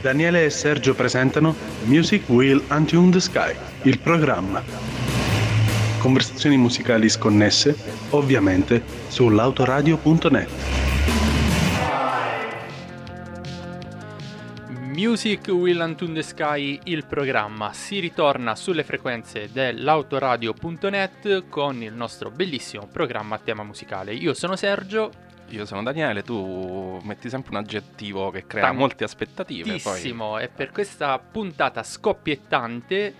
Daniele e Sergio presentano Music Will Untune the Sky, il programma. Conversazioni musicali sconnesse, ovviamente, sull'autoradio.net. Music Will Untune the Sky, il programma, si ritorna sulle frequenze dell'autoradio.net con il nostro bellissimo programma a tema musicale. Io sono Sergio io sono Daniele, tu metti sempre un aggettivo che crea molte aspettative. Poi... e per questa puntata scoppiettante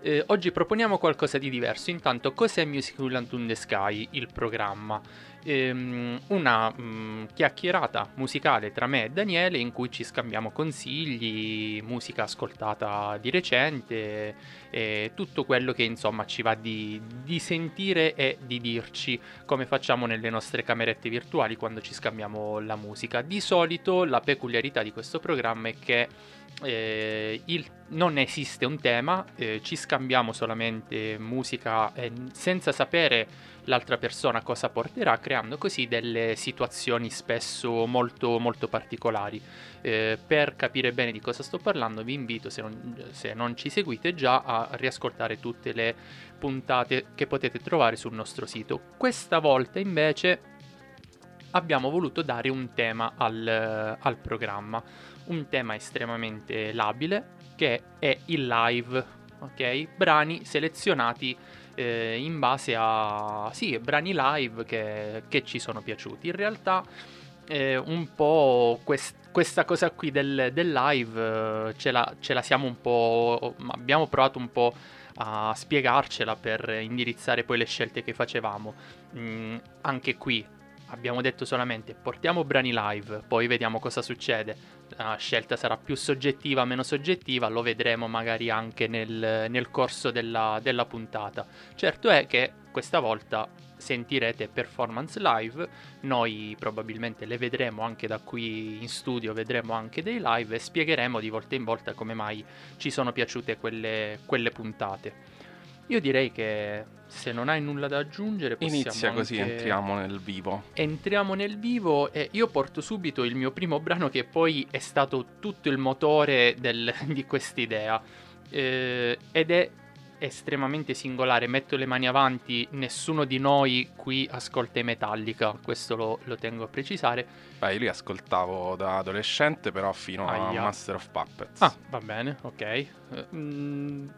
eh, oggi proponiamo qualcosa di diverso. Intanto, cos'è Music Will in the Sky, il programma? ehm, una mh, mm, chiacchierata musicale tra me e Daniele in cui ci scambiamo consigli, musica ascoltata di recente e tutto quello che insomma ci va di, di sentire e di dirci come facciamo nelle nostre camerette virtuali quando ci scambiamo la musica. Di solito la peculiarità di questo programma è che eh, il, non esiste un tema, eh, ci scambiamo solamente musica eh, senza sapere l'altra persona cosa porterà, creando così delle situazioni spesso molto, molto particolari. Eh, per capire bene di cosa sto parlando, vi invito, se non, se non ci seguite già, a riascoltare tutte le puntate che potete trovare sul nostro sito. Questa volta invece abbiamo voluto dare un tema al, al programma, un tema estremamente labile che è il live, ok? Brani selezionati eh, in base a sì, brani live che, che, ci sono piaciuti. In realtà eh, un po' quest- questa cosa qui del, del live eh, ce, la, ce la siamo un po'... abbiamo provato un po' a spiegarcela per indirizzare poi le scelte che facevamo. Mm, anche qui abbiamo detto solamente portiamo brani live, poi vediamo cosa succede. La scelta sarà più soggettiva, meno soggettiva, lo vedremo magari anche nel, nel corso della, della puntata. Certo è che questa volta sentirete performance live, noi probabilmente le vedremo anche da qui in studio, vedremo anche dei live e spiegheremo di volta in volta come mai ci sono piaciute quelle, quelle puntate. Io direi che se non hai nulla da aggiungere possiamo Inizia così, anche... entriamo nel vivo. Entriamo nel vivo e io porto subito il mio primo brano che poi è stato tutto il motore del, di quest'idea. Eh, ed è estremamente singolare, metto le mani avanti, nessuno di noi qui ascolta i Metallica, questo lo, lo tengo a precisare. Beh, io li ascoltavo da adolescente, però fino Aia. a Master of Puppets. Ah, va bene, ok. Mm,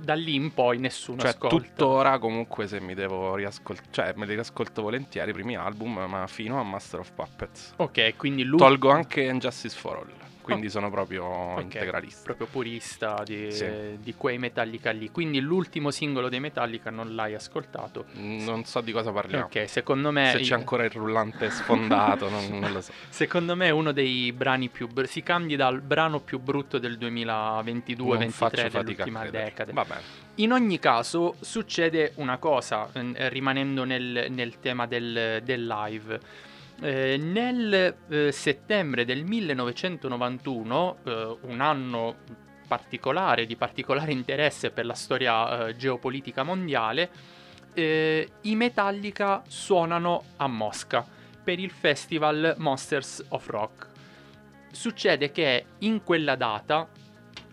da lì in poi nessuno cioè, ascolta. tuttora comunque se mi devo riascoltare, cioè me li riascolto volentieri i primi album, ma fino a Master of Puppets. Ok, quindi lui... Tolgo anche Injustice for All quindi oh. sono proprio okay. integralista. Proprio purista di, sì. di, quei Metallica lì. Quindi l'ultimo singolo dei Metallica non l'hai ascoltato? Non so di cosa parliamo. Ok, secondo me... Se c'è ancora il rullante sfondato, non, non, lo so. Secondo me è uno dei brani più... Br- si candida al brano più brutto del 2022-2023 dell'ultima decade. Va bene. In ogni caso succede una cosa, eh, rimanendo nel, nel tema del, del live eh, nel eh, settembre del 1991, eh, un anno particolare, di particolare interesse per la storia eh, geopolitica mondiale, eh, i Metallica suonano a Mosca per il festival Monsters of Rock. Succede che in quella data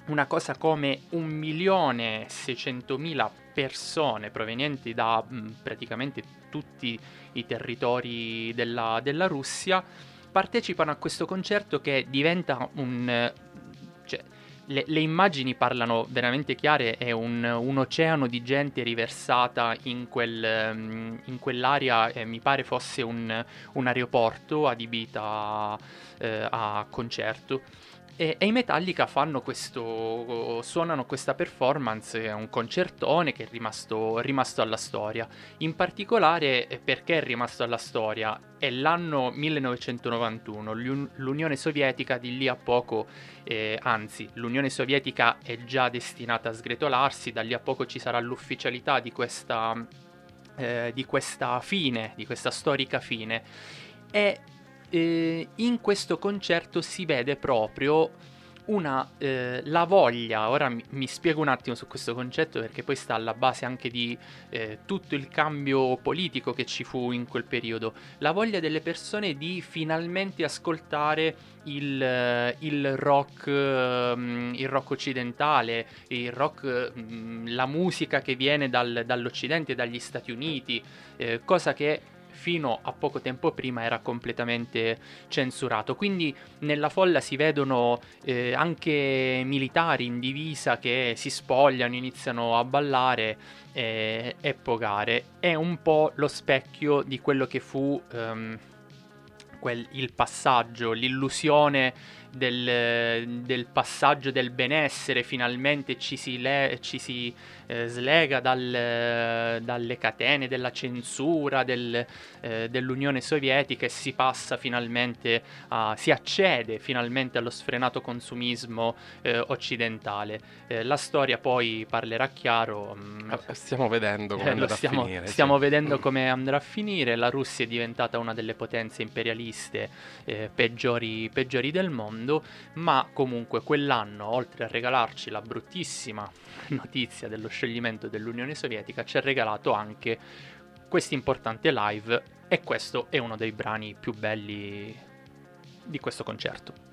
una cosa come 1.600.000 persone provenienti da mh, praticamente tutti i territori della, della Russia, partecipano a questo concerto che diventa un... Cioè, le, le, immagini parlano veramente chiare, è un, un oceano di gente riversata in, quel, in quell'area, eh, mi pare fosse un, un aeroporto adibita eh, a concerto e, e, i Metallica fanno questo, suonano questa performance, un concertone che è rimasto, rimasto alla storia. In particolare eh, perché è rimasto alla storia? È l'anno 1991, l'Unione Sovietica di lì a poco, eh, anzi l'Unione Sovietica è già destinata a sgretolarsi, da lì a poco ci sarà l'ufficialità di questa, eh, di questa fine, di questa storica fine. E eh, in questo concerto si vede proprio una, eh, la voglia, ora mi, mi, spiego un attimo su questo concetto perché poi sta alla base anche di eh, tutto il cambio politico che ci fu in quel periodo, la voglia delle persone di finalmente ascoltare il, eh, il rock, um, il rock occidentale, il rock, um, la musica che viene dal, dall'Occidente, dagli Stati Uniti, eh, cosa che fino a poco tempo prima era completamente censurato. Quindi nella folla si vedono eh, anche militari in divisa che si spogliano, iniziano a ballare eh, e pogare. È un po' lo specchio di quello che fu um, quel, il passaggio, l'illusione del, del, passaggio del benessere, finalmente ci si, le, ci si eh, slega dal, dalle catene della censura del, eh, dell'Unione Sovietica e si passa finalmente a, si accede finalmente allo sfrenato consumismo eh, occidentale. Eh, la storia poi parlerà chiaro. Mh, mm, ah, stiamo vedendo come andrà stiamo, a finire. Stiamo sì. vedendo come andrà a finire. La Russia è diventata una delle potenze imperialiste eh, peggiori, peggiori del mondo, ma comunque quell'anno, oltre a regalarci la bruttissima notizia dello scioglimento dell'Unione Sovietica, ci ha regalato anche questo importante live e questo è uno dei brani più belli di questo concerto.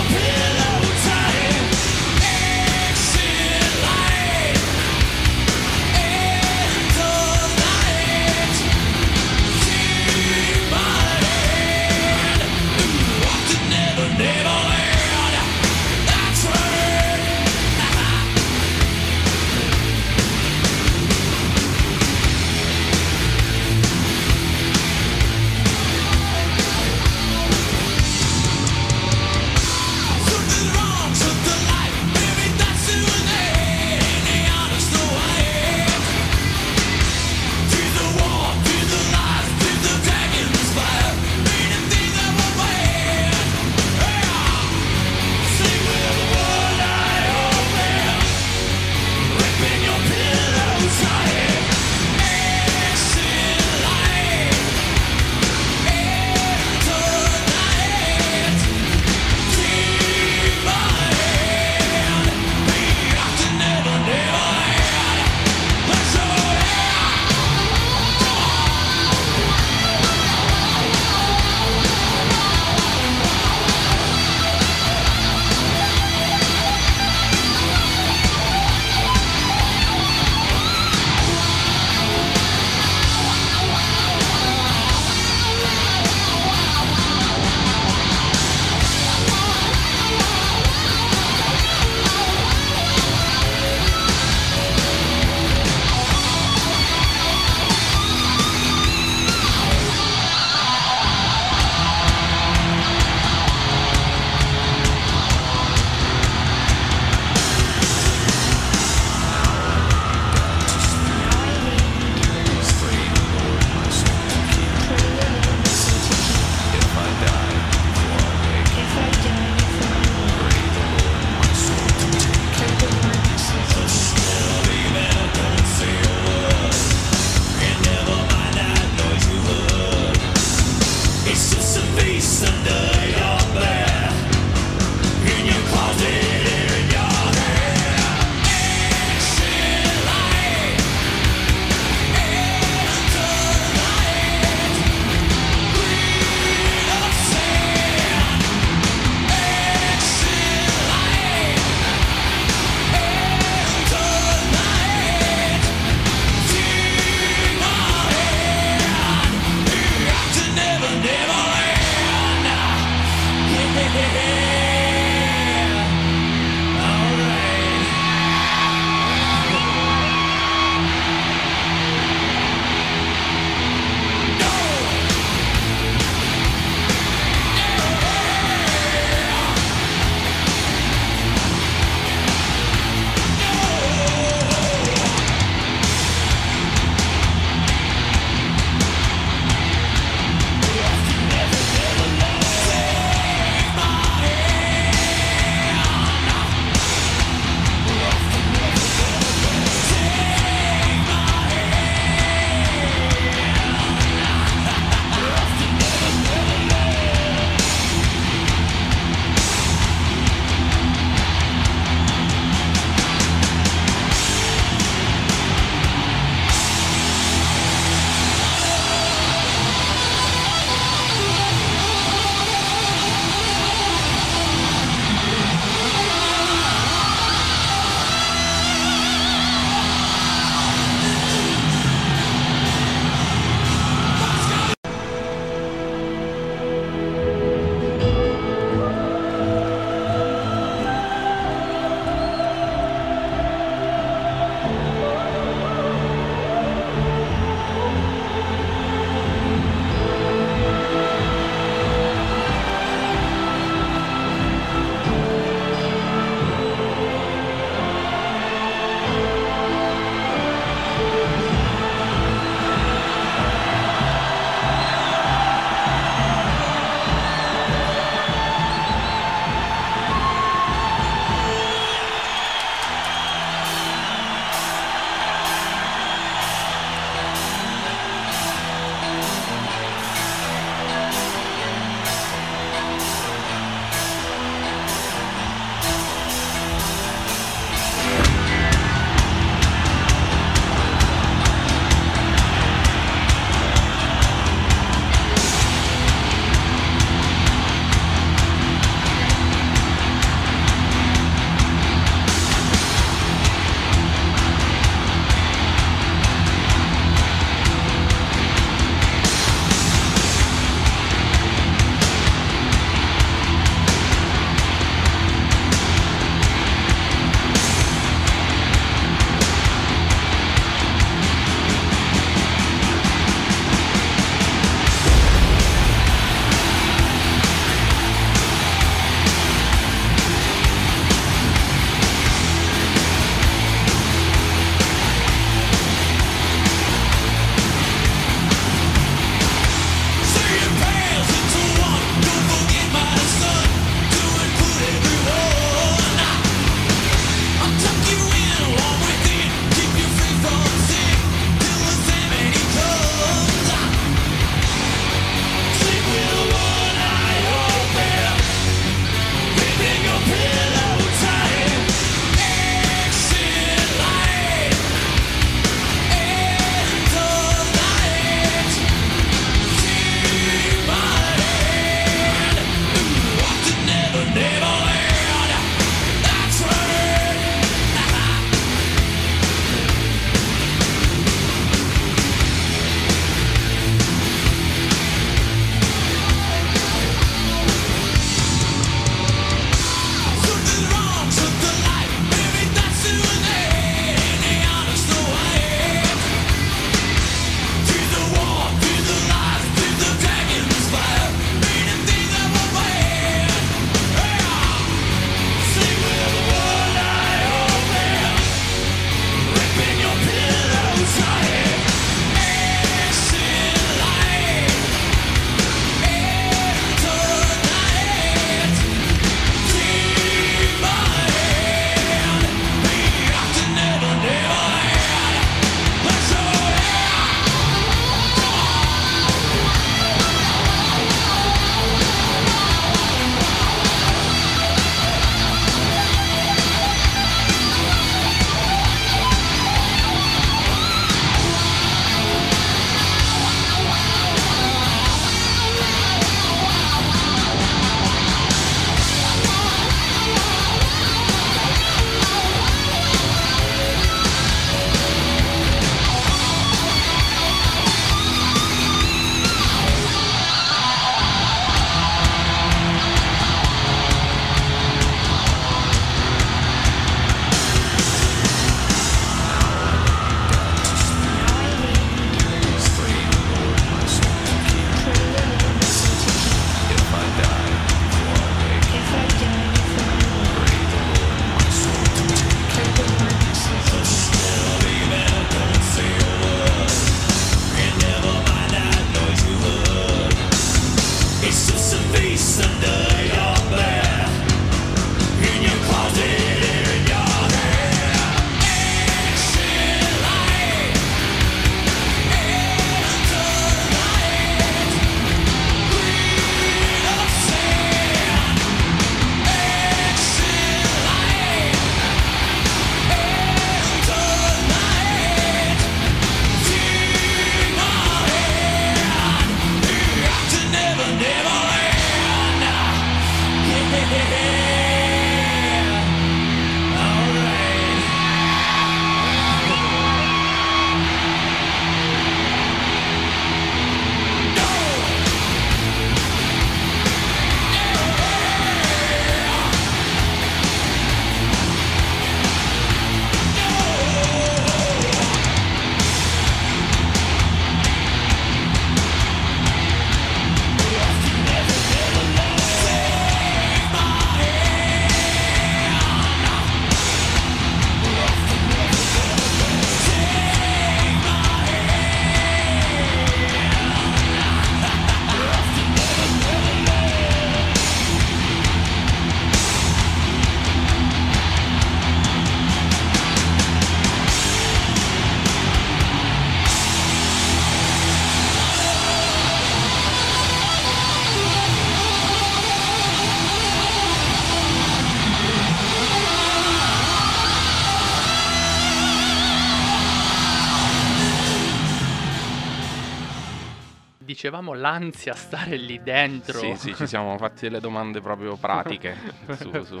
Dicevamo l'ansia a stare lì dentro. Sì, sì, ci siamo fatti delle domande proprio pratiche su, su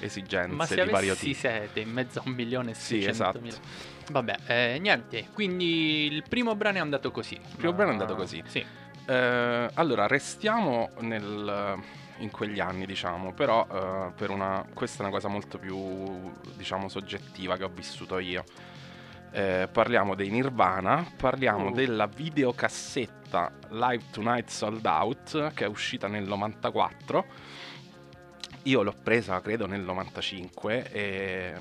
esigenze Ma se di vario tipo. sete in mezzo a un milione e Sì, seicentomila. Vabbè, eh, niente, quindi il primo brano è andato così. Il primo brano è andato così. Sì. Eh, allora, restiamo nel- in quegli anni, diciamo, però eh, per una, questa è una cosa molto più, diciamo, soggettiva che ho vissuto io. Eh, parliamo dei Nirvana, parliamo Uh. della videocassetta Live Tonight Sold Out che è uscita nel 94. Io l'ho presa, credo, nel 95 e,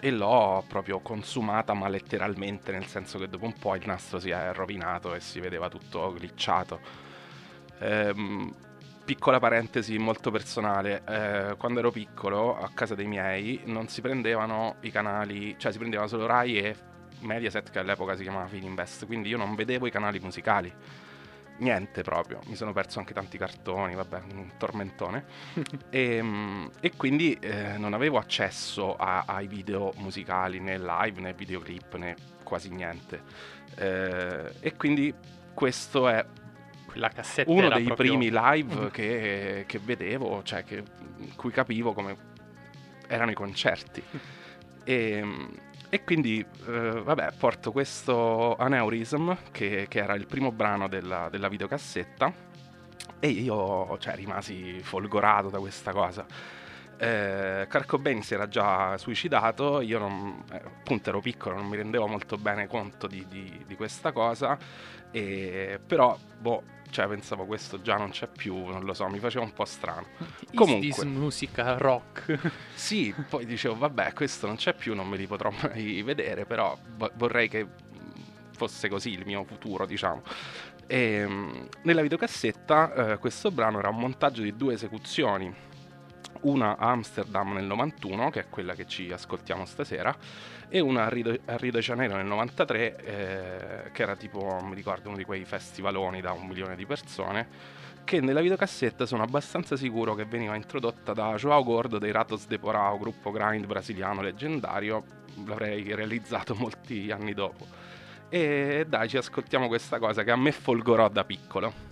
e l'ho proprio consumata, ma letteralmente, nel senso che dopo un po' il nastro si è rovinato e si vedeva tutto glitchato. Ehm, piccola parentesi molto personale, eh, quando ero piccolo a casa dei miei non si prendevano i canali, cioè si prendevano solo Rai e Mediaset che all'epoca si chiamava Fininvest, quindi io non vedevo i canali musicali, niente proprio, mi sono perso anche tanti cartoni, vabbè, un tormentone. E, mm, e quindi eh, non avevo accesso a- ai video musicali né live né videoclip né quasi niente. Eh, e quindi questo è Quella cassetta uno dei proprio- primi live Mhm. che, che vedevo, cioè che, in cui capivo come erano i concerti. E, e quindi, eh, vabbè, porto questo Aneurism, che, che era il primo brano della, della videocassetta, e io cioè, rimasi folgorato da questa cosa. Eh, Kurt Cobain si era già suicidato, io non, eh, appunto ero piccolo, non mi rendevo molto bene conto di, di- di questa cosa, e, però, boh, cioè pensavo questo già non c'è più, non lo so, mi faceva un po' strano. Is Comunque. this musica rock? Sì, poi dicevo, vabbè, questo non c'è più, non me li potrò mai vedere, però vo- vorrei che fosse così il mio futuro, diciamo. E, mm, nella videocassetta eh, questo brano era un montaggio di due esecuzioni, una a Amsterdam nel 91, che è quella che ci ascoltiamo stasera, e una a Rio, de Janeiro nel 93, eh, che era tipo, mi ricordo, uno di quei festivaloni da un milione di persone, che nella videocassetta sono abbastanza sicuro che veniva introdotta da Joao Gordo dei Ratos de Porao, gruppo grind brasiliano leggendario, l'avrei realizzato molti anni dopo. E dai, ci ascoltiamo questa cosa che a me folgorò da piccolo.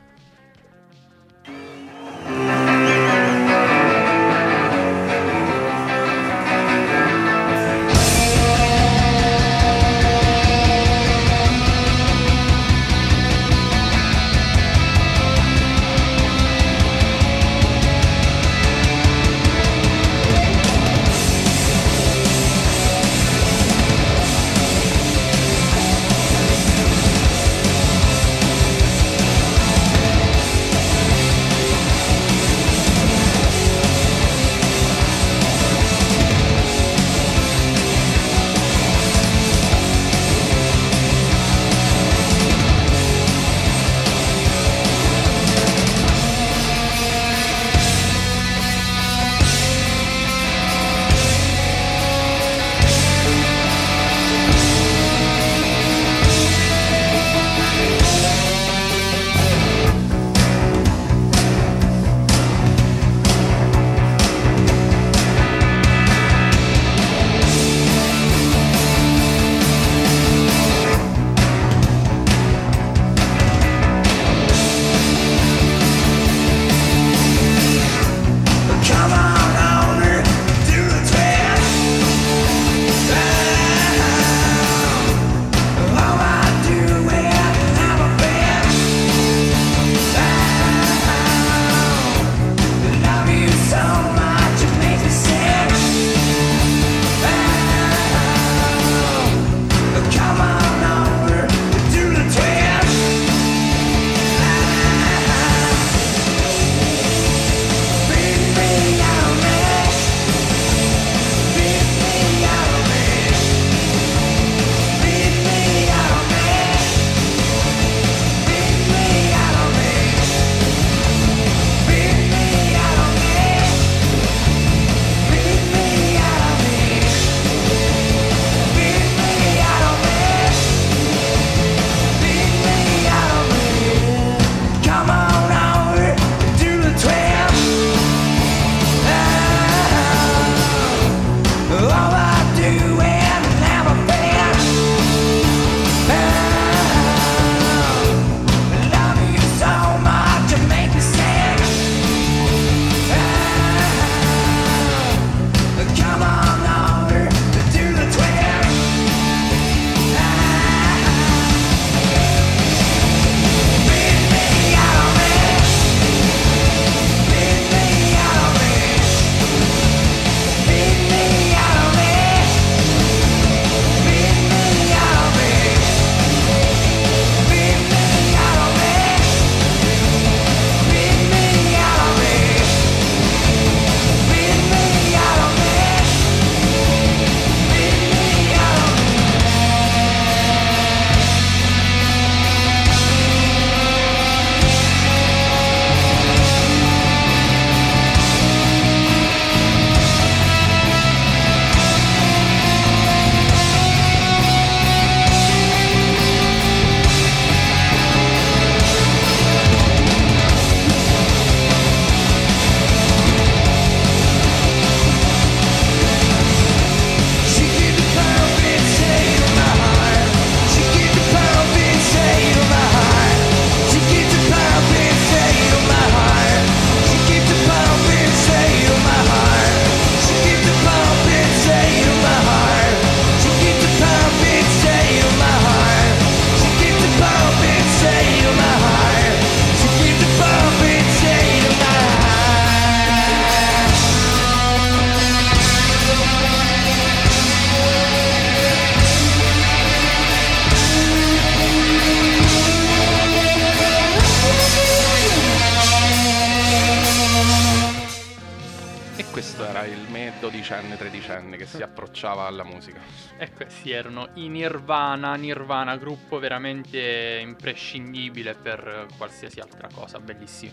Musica. E questi erano i Nirvana, Nirvana, gruppo veramente imprescindibile per qualsiasi altra cosa, bellissimo.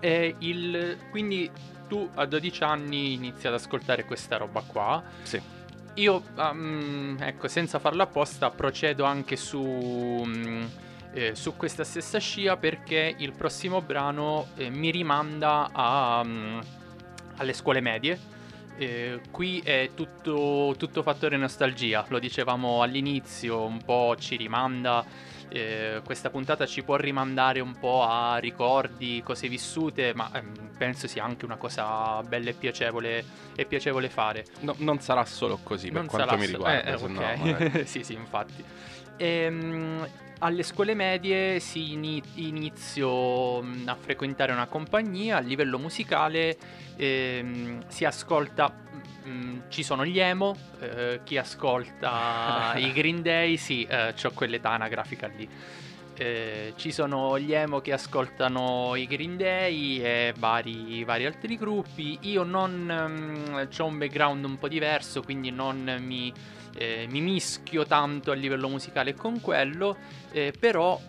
E il, quindi tu a 12 anni inizi ad ascoltare questa roba qua. Sì. Io, um, ecco, senza farlo apposta, procedo anche su, um, eh, su questa stessa scia perché il prossimo brano eh, mi rimanda a... Um, alle scuole medie. Eh, qui è tutto, tutto, fattore nostalgia, lo dicevamo all'inizio, un po' ci rimanda, eh, questa puntata ci può rimandare un po' a ricordi, cose vissute, ma ehm, penso sia anche una cosa bella e piacevole, e piacevole fare. No, non sarà solo così per non quanto mi riguarda, so- eh, okay. no, sì, sì, infatti. Ehm, alle scuole medie si ini- inizio mm, a frequentare una compagnia a livello musicale ehm, si ascolta mh, mm, ci sono gli emo eh, chi ascolta i Green Day sì eh, ho quell'età anagrafica lì. Eh, ci sono gli emo che ascoltano i Green Day e vari, vari altri gruppi. Io non um, ho un background un po' diverso quindi non mi eh, mi mischio tanto a livello musicale con quello, eh, però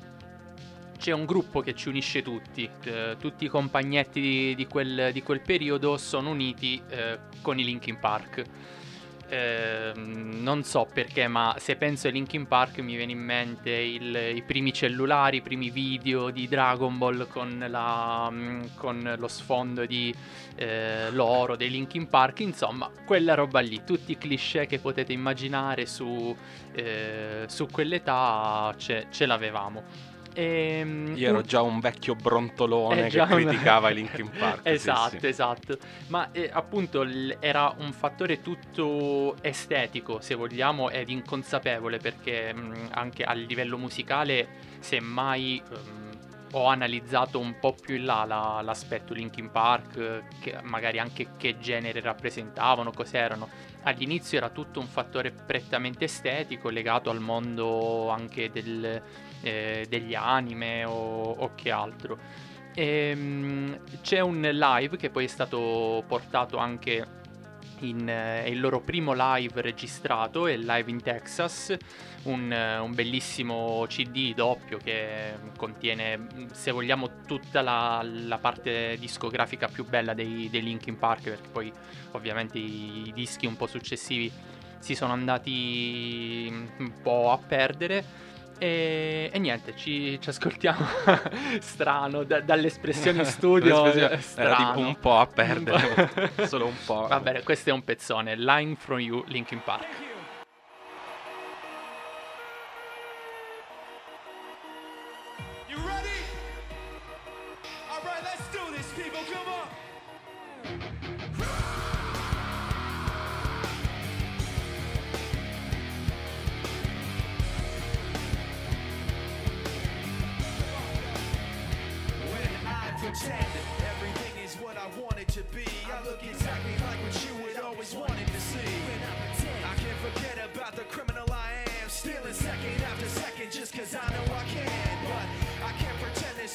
c'è un gruppo che ci unisce tutti, eh, tutti i compagnetti di, di, quel, di, quel, periodo sono uniti eh, con i Linkin Park. Eh, non so perché, ma se penso ai Linkin Park mi viene in mente il, i primi cellulari, i primi video di Dragon Ball con, la, mm, con lo sfondo di eh, l'oro dei Linkin Park, insomma, quella roba lì, tutti i cliché che potete immaginare su, eh, su quell'età ce, ce l'avevamo. E, ehm, Io ero già un vecchio brontolone che criticava i Linkin Park. esatto, sì, sì. esatto. Ma eh, appunto l- era un fattore tutto estetico, se vogliamo, ed inconsapevole, perché mh, anche a livello musicale, semmai... Um, ho analizzato un po' più in là la, l'aspetto Linkin Park, che magari anche che genere rappresentavano, cos'erano. All'inizio era tutto un fattore prettamente estetico, legato al mondo anche del, eh, degli anime o, o che altro. E, ehm, c'è un live che poi è stato portato anche in, è il loro primo live registrato, è Live in Texas, un, un, bellissimo CD doppio che contiene, se vogliamo, tutta la, la parte discografica più bella dei, dei, Linkin Park, perché poi ovviamente i, i dischi un po' successivi si sono andati un po' a perdere e, e, niente, ci, ci ascoltiamo strano da, dall'espressione studio. Era tipo un po' a perdere, solo un po'. Va bene, questo è un pezzone. Line from You, Linkin Park.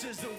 is the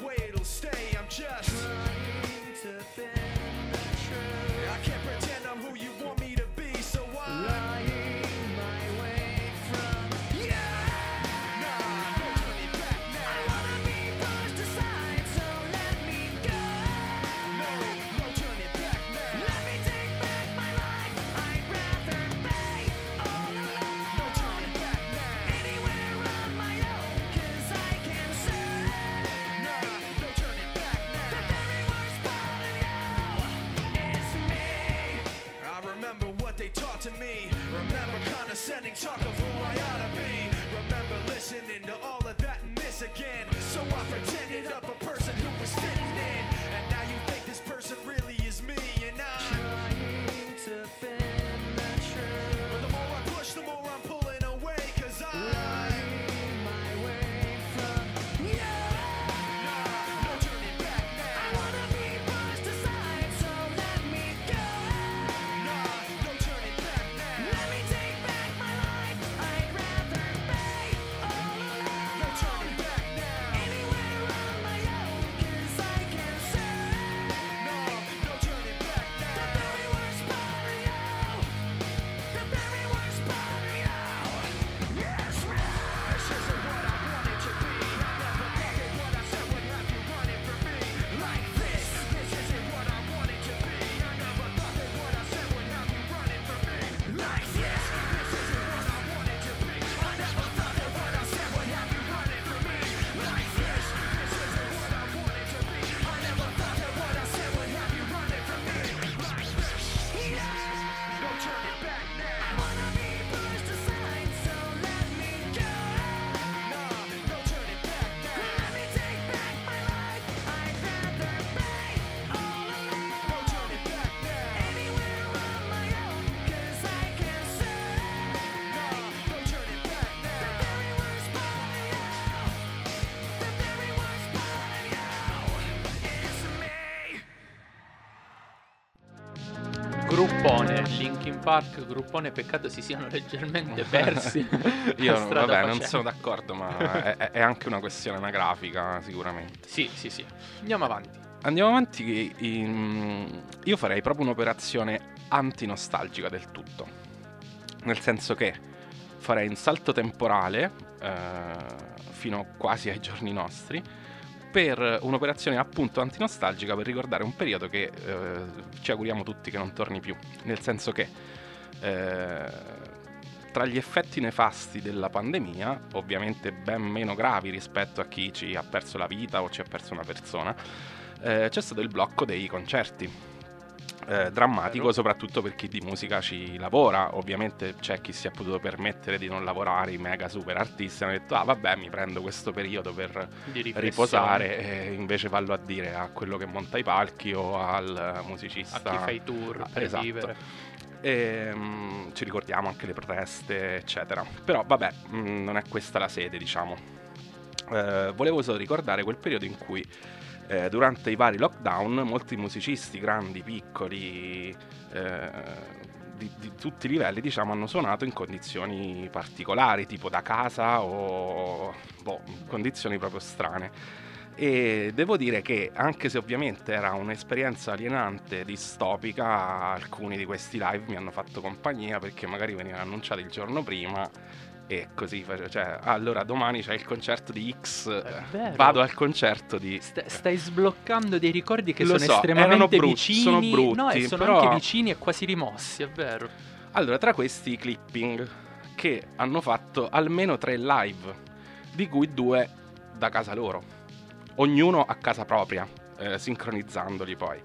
again. Linkin Park, Gruppone, peccato si siano leggermente persi. Io vabbè, non facendo. sono d'accordo, ma è, è anche una questione anagrafica sicuramente. Sì, sì, sì. Andiamo avanti. Andiamo avanti, in- io farei proprio un'operazione antinostalgica del tutto, nel senso che farei un salto temporale eh, fino quasi ai giorni nostri per un'operazione appunto antinostalgica per ricordare un periodo che eh, ci auguriamo tutti che non torni più, nel senso che eh, tra gli effetti nefasti della pandemia, ovviamente ben meno gravi rispetto a chi ci ha perso la vita o ci ha perso una persona, eh, c'è stato il blocco dei concerti. Eh, drammatico soprattutto per chi di musica ci lavora ovviamente c'è chi si è potuto permettere di non lavorare i mega super artisti hanno detto ah vabbè mi prendo questo periodo per riposare e invece vallo a dire a quello che monta i palchi o al musicista A chi fa i tour Ah, per esatto. vivere. e, mm, ci ricordiamo anche le proteste, eccetera. Però vabbè, mm, non è questa la sede, diciamo. Eh, volevo solo ricordare quel periodo in cui eh, durante i vari lockdown molti musicisti, grandi, piccoli, eh, di, di tutti i livelli, diciamo, hanno suonato in condizioni particolari, tipo da casa o boh, condizioni proprio strane. E devo dire che, anche se ovviamente era un'esperienza alienante, distopica, alcuni di questi live mi hanno fatto compagnia perché magari venivano annunciati il giorno prima e così cioè, allora domani c'è il concerto di X, vero. vado al concerto di... Sta- stai sbloccando dei ricordi che Lo sono so, estremamente brutti, vicini. sono brutti, no, e sono però- anche vicini e quasi rimossi, è vero. Allora, tra questi i clipping che hanno fatto almeno tre live, di cui due da casa loro, ognuno a casa propria, eh, sincronizzandoli poi.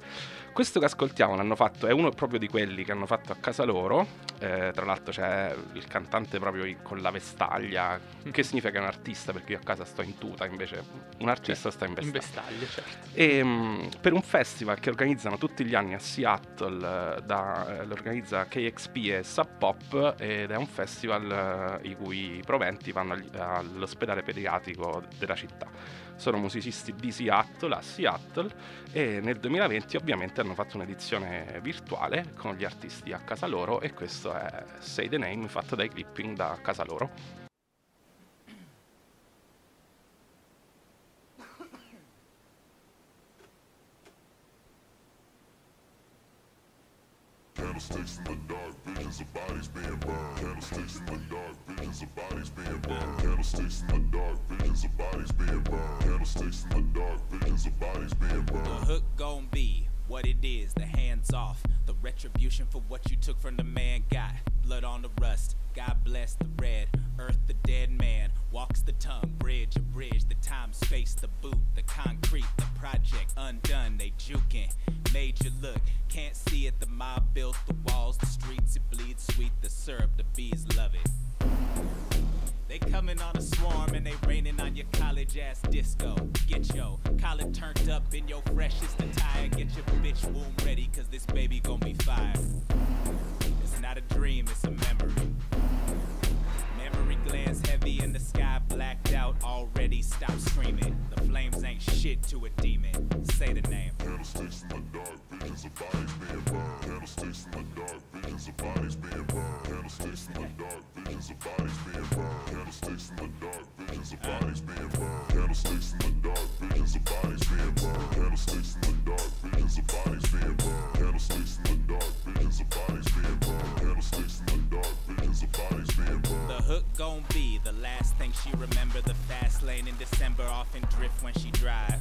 Questo che ascoltiamo l'hanno fatto, è uno proprio di quelli che hanno fatto a casa loro, eh, tra l'altro c'è il cantante proprio con la vestaglia, che significa che è un artista perché io a casa sto in tuta, invece un artista sta in In vestaglia. vestaglia, certo. E, mm, per un festival che organizzano tutti gli anni a Seattle, eh, da, eh, lo organizza KXP e Sub Pop ed è un festival eh, i cui proventi vanno agli- all'ospedale pediatrico della città. Sono musicisti di Seattle a Seattle e nel 2020 ovviamente hanno fatto un'edizione virtuale con gli artisti a casa loro e questo è Say the Name fatto dai clipping da casa loro. Candlesticks in the dark, visions of bodies being burned. Candlesticks in the dark, visions of bodies being burned. Candlesticks in the dark, visions of bodies being burned. Candlesticks in the dark, visions of bodies being The burned. hook gon' be what it is, the hands off. The retribution for what you took from the man got. Blood on the rust, God bless the red. Earth the dead man, walks the tongue. Bridge a bridge, the time, space, the boot, the concrete, the project undone. They juking, made you look. Can't see it, the mob built the walls, the streets, it bleeds sweet. The syrup, the bees love it. They coming on a swarm and they raining on your college ass disco. Get yo collar turned up in your freshest attire. Get your bitch womb ready, cause this baby gon' be fire. It's not a dream, it's a memory. Memory heavy in the sky, blacked out already. Stop screaming. The flames ain't shit to a demon. Say the name. Candlesticks in the dark, visions of bodies being burned. Candlesticks in the dark, visions of bodies being burned. Candlesticks in the dark, visions of bodies being burned. Candlesticks in the dark, visions of bodies being burned. Candlesticks in the drift when she drive.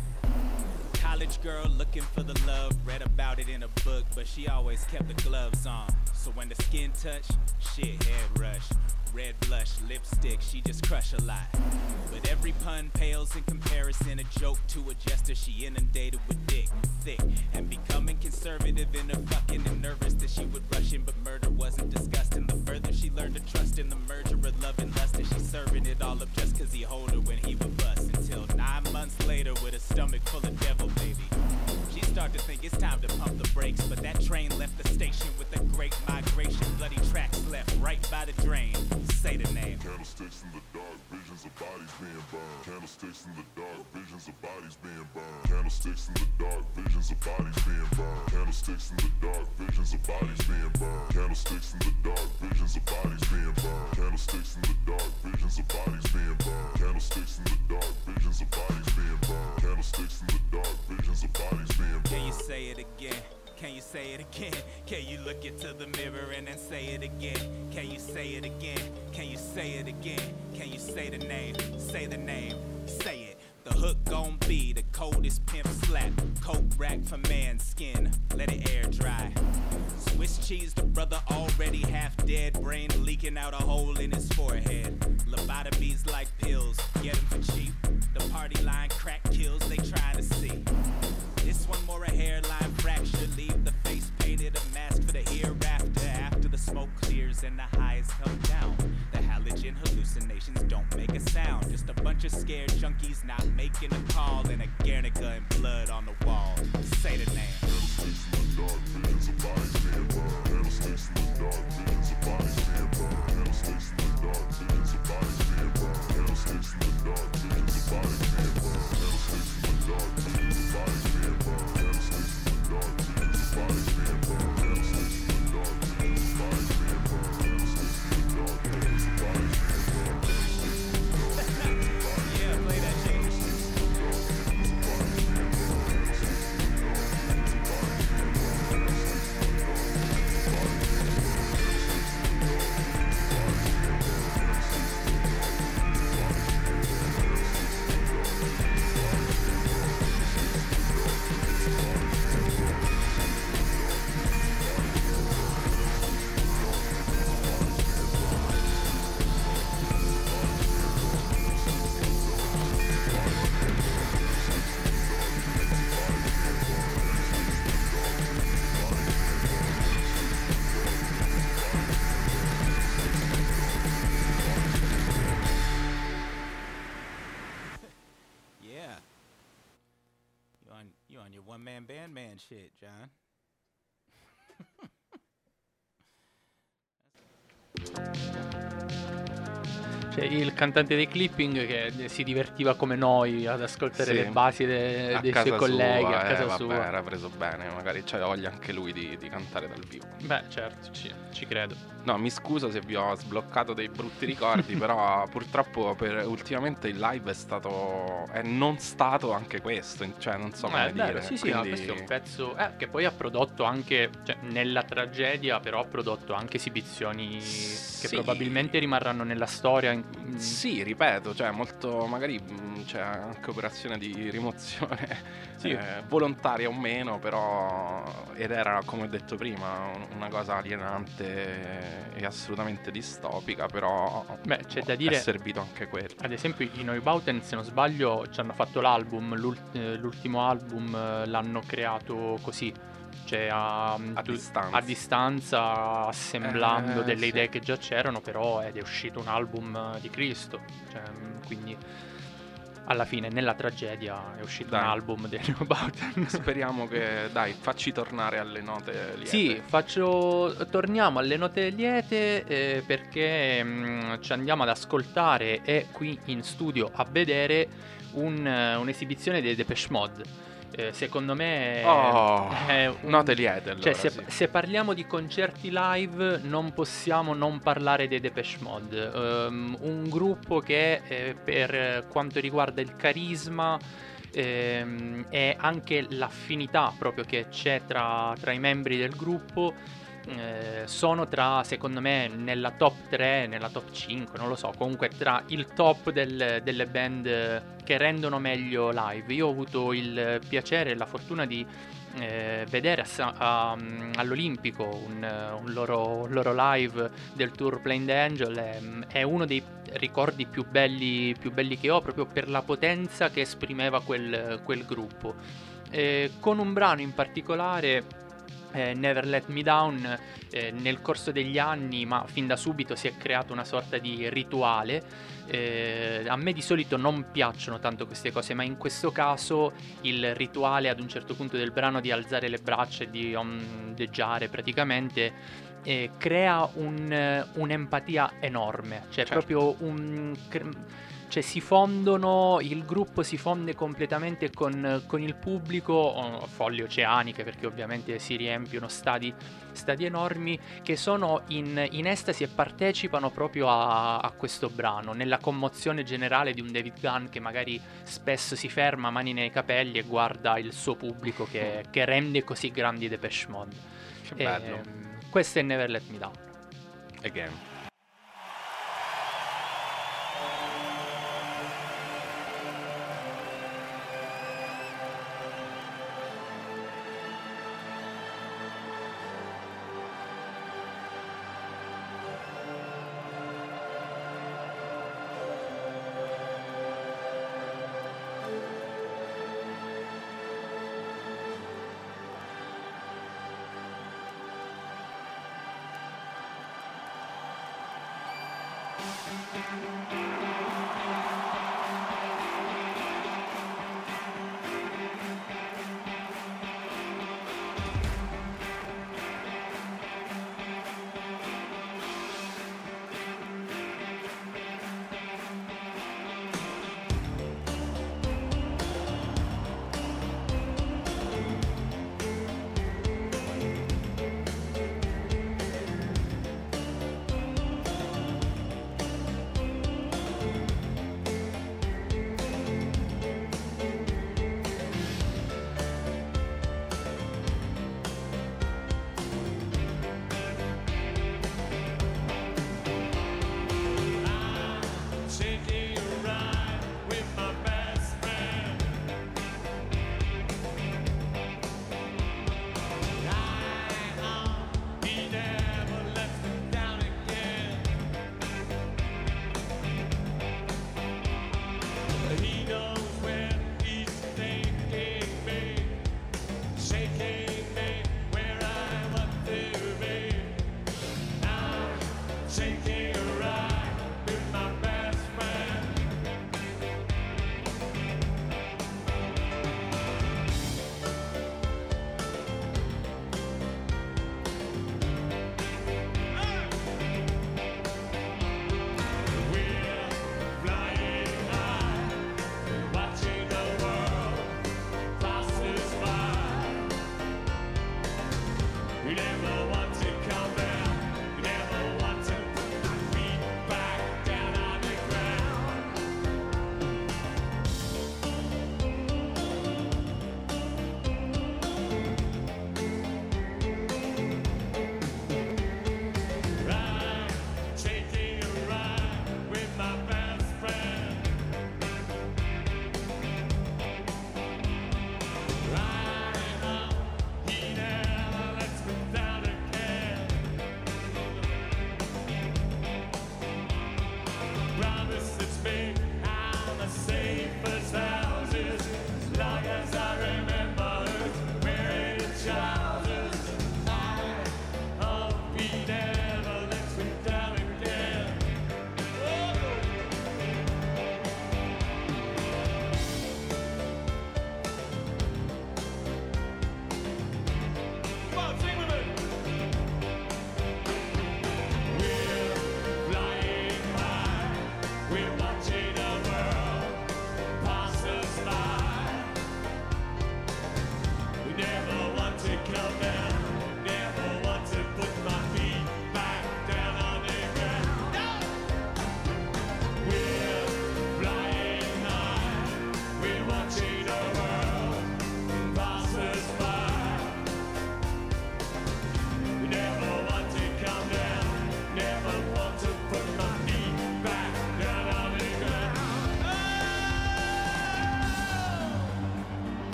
College girl looking for the love, read about it in a book, but she always kept the gloves on. So when the skin touch, shit, head rush. Red blush, lipstick, she just crush a lot. But every pun pales in comparison, a joke to a jester. She inundated with dick, thick, and becoming conservative in her fucking and nervous that she would rush in, but murder wasn't disgusting. The further she learned to trust in the merger of love and lust, and she's serving it all up just cause he hold her when he would months later, with a stomach full of devil, baby. Start to think it's time to pump the brakes. But that train left the station with a great migration. Bloody tracks left right by the drain. Say the name. Candlesticks in the dark, visions of bodies being burned. Candlesticks in the dark, visions of bodies being burned. Candlesticks in the dark, visions of bodies being burned. Candlesticks in the dark, visions of bodies being burned. Candlesticks in the dark, visions of bodies being burned. Candlesticks in the dark, visions of bodies being burned. Candlesticks in the dark, visions of bodies being burned. Candlesticks in the dark, visions of bodies being. Can you say it again? Can you say it again? Can you look into the mirror and then say it again? Can you say it again? Can you say it again? Can you say the name? Say the name. Say it. The hook gon' be the coldest pimp slap. Coke rack for man's skin. Let it air dry. Swiss cheese, the brother already half dead. Brain leaking out a hole in his forehead. Lobotomies like pills. Get 'em for cheap. The party line crack kills they trying to see. This one more a hairline fracture. Leave the face painted a mask for the hereafter. After the smoke clears and the highs come down. The halogen hallucinations don't make a sound. Just a bunch of scared junkies not making a call. And a Guernica and blood on the wall. Say the name. In the dark, in the dark, in the dark, in shit, John. Il cantante dei clipping che si divertiva come noi ad ascoltare Sì. le basi de- dei suoi colleghi sua, a casa eh, vabbè, sua. era preso bene, magari c'ha voglia anche lui di, di cantare dal vivo. Beh, certo, ci, ci credo. No, mi scuso se vi ho sbloccato dei brutti ricordi, però purtroppo per, ultimamente il live è stato. è non stato anche questo, cioè non so Eh, come vero, dire. sì, sì, no, quindi- questo è un pezzo eh, che poi ha prodotto anche, cioè, nella tragedia, però ha prodotto anche esibizioni che Sì. probabilmente rimarranno nella storia. in- in- Sì, ripeto, cioè molto magari mh, c'è anche operazione di rimozione Sì. eh, volontaria o meno, però ed era come ho detto prima un- una cosa alienante e assolutamente distopica, però Beh, c'è da dire- è servito anche quello. Ad esempio i Neubauten, se non sbaglio, ci hanno fatto l'album, l'ult- l'ultimo album eh, l'hanno creato così, cioè a, A distanza. a distanza, assemblando Eh, delle sì. idee che già c'erano, però ed è uscito un album di Cristo, cioè, quindi alla fine nella tragedia è uscito Dai. un album dei Neubauten. Speriamo che, dai, facci tornare alle note liete. Sì, faccio... torniamo alle note liete eh, perché mm, ci andiamo ad ascoltare e qui in studio a vedere un, eh, un'esibizione dei Depeche Mode. Eh, secondo me Oh, è un- note liete allora, cioè, se, sì. se parliamo di concerti live, non possiamo non parlare dei Depeche Mode. Ehm, un gruppo che, eh, per quanto riguarda il carisma ehm, e anche l'affinità proprio che c'è tra, tra i membri del gruppo, eh, sono tra, secondo me, nella top 3, nella top 5, non lo so, comunque tra il top del- delle band che rendono meglio live. Io ho avuto il piacere e la fortuna di eh, vedere a a- all'Olimpico un, un loro, un loro live del tour Blind Angel è, è uno dei ricordi più belli, più belli che ho proprio per la potenza che esprimeva quel, quel gruppo. Eh, con un brano in particolare eh, Never Let Me Down eh, nel corso degli anni, ma fin da subito si è creato una sorta di rituale. Eh, a me di solito non piacciono tanto queste cose, ma in questo caso il rituale ad un certo punto del brano di alzare le braccia e di ondeggiare praticamente eh, crea un, un'empatia enorme, cioè Certo. proprio un... cioè si fondono, il gruppo si fonde completamente con, con il pubblico, oh, folli oceaniche perché ovviamente si riempiono stadi, stadi enormi che sono in, in estasi e partecipano proprio a, a questo brano, nella commozione generale di un David Gunn che magari spesso si ferma, mani nei capelli e guarda il suo pubblico che, che rende così grandi Depeche Mode. Che bello. Ehm, questo è Never Let Me Down. Again. Taking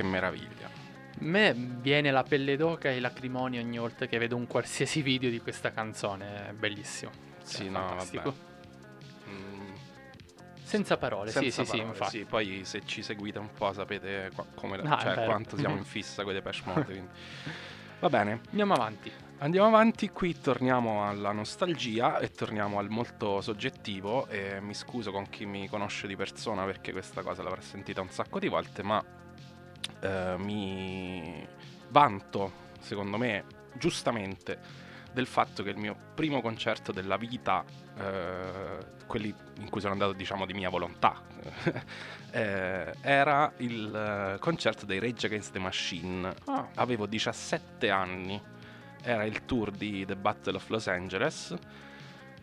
che meraviglia. A me viene la pelle d'oca e i lacrimoni ogni volta che vedo un qualsiasi video di questa canzone, è bellissimo. Sì, È no, fantastico. Mm, Senza parole, senza sì, sì, sì, parole, infatti. sì. Poi se ci seguite un po' sapete qua- come la- è cioè, quanto siamo in fissa con i Depeche Mode. Va bene, Andiamo avanti. andiamo avanti. Qui torniamo alla nostalgia e torniamo al molto soggettivo. E mi scuso con chi mi conosce di persona perché questa cosa l'avrà sentita un sacco di volte, ma eh, mi vanto, secondo me, giustamente, del fatto che il mio primo concerto della vita, eh, quelli in cui sono andato diciamo di mia volontà, eh, era il eh, concerto dei Rage Against the Machine. Ah, Avevo 17 anni, era il tour di The Battle of Los Angeles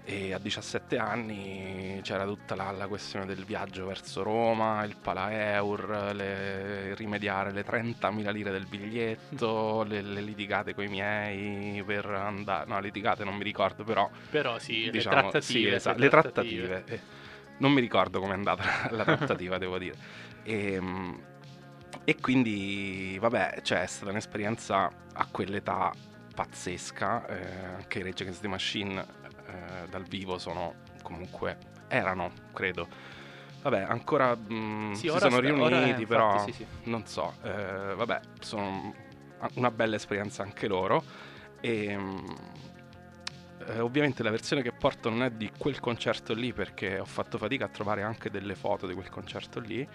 e a 17 anni c'era tutta la, la questione del viaggio verso Roma, il Palaeur, le- rimediare le 30.000 lire del biglietto, le, le litigate con i miei per andare... No, litigate non mi ricordo, però però sì, diciamo, le trattative. sì, esatto, le trattative. eh. Non mi ricordo com'è andata la trattativa, devo dire. E, e quindi, vabbè, cioè, è stata un'esperienza a quell'età pazzesca. eh, anche Rage Against the Machine eh, dal vivo sono comunque, erano, credo. Vabbè, ancora mm, Sì, si sono riuniti, infatti, però sì, sì. non so, eh, vabbè, sono una bella esperienza anche loro. E, mm, eh, ovviamente la versione che porto non è di quel concerto lì perché ho fatto fatica a trovare anche delle foto di quel concerto lì.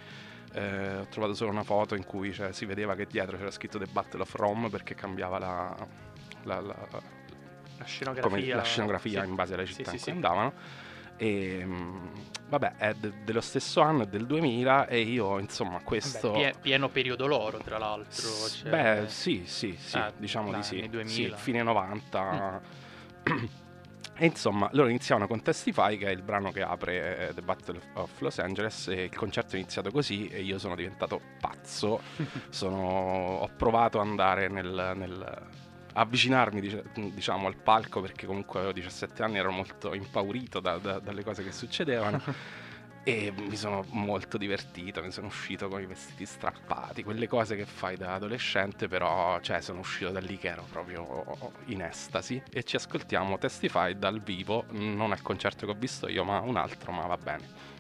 Eh, ho trovato solo una foto in cui cioè, si vedeva che dietro c'era scritto The Battle of Rome perché cambiava la, la- la- La scenografia. come la scenografia sì. in base alle Sì, città sì, in cui sì. andavano. E mm, vabbè, è de- dello stesso anno, è del 2000 e io insomma questo... Pie- pieno periodo loro, tra l'altro. Cioè- Beh, sì, sì, sì, Eh, diciamo dai, di sì. anni 2000. Sì, fine 90. E insomma, loro iniziavano con Testify, che è il brano che apre eh, The Battle of Los Angeles, e il concerto è iniziato così e io sono diventato pazzo. Sono- ho provato ad andare nel... nel- avvicinarmi diciamo al palco perché comunque avevo 17 anni ero molto impaurito da- da- dalle cose che succedevano e mi sono molto divertito, mi sono uscito con i vestiti strappati, quelle cose che fai da adolescente, però cioè, sono uscito da lì che ero proprio in estasi e ci ascoltiamo Testify dal vivo, non al concerto che ho visto io, ma un altro, ma va bene.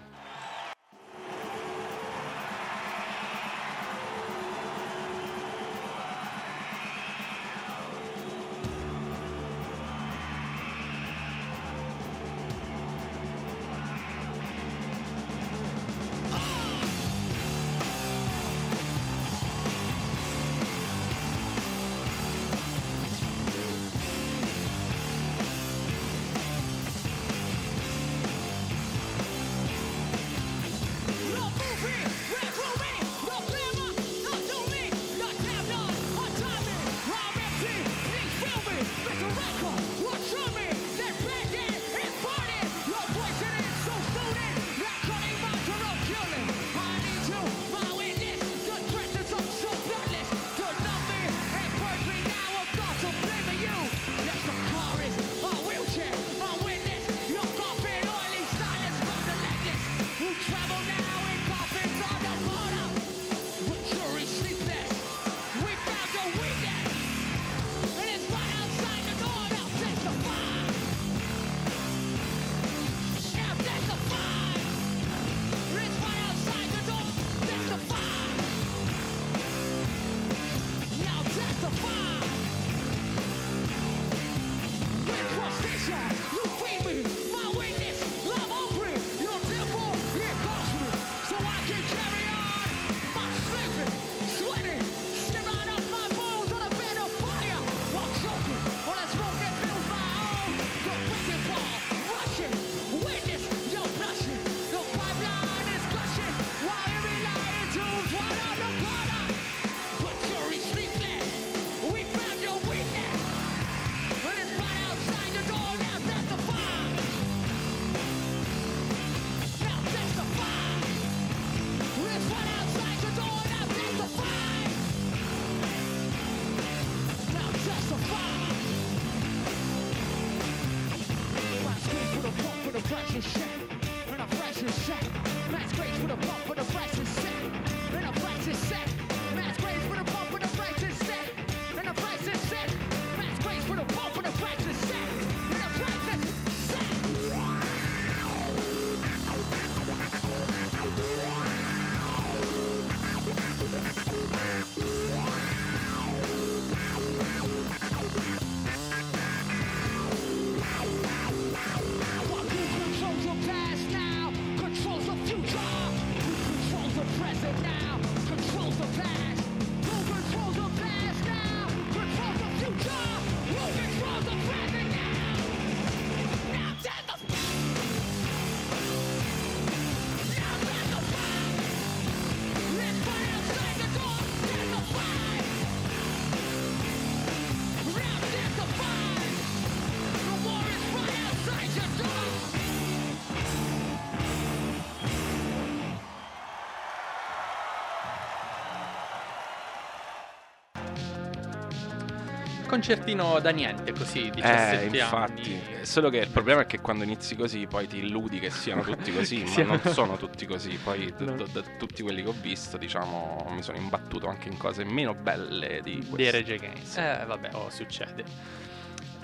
Concertino da niente così, 17 Eh, infatti, anni. solo che il problema è che quando inizi così poi ti illudi che siano tutti così, ma non sono tutti così. Poi No. da tutti quelli che ho visto, diciamo, mi sono imbattuto anche in cose meno belle di queste. Rage Against. Eh, vabbè, oh, succede.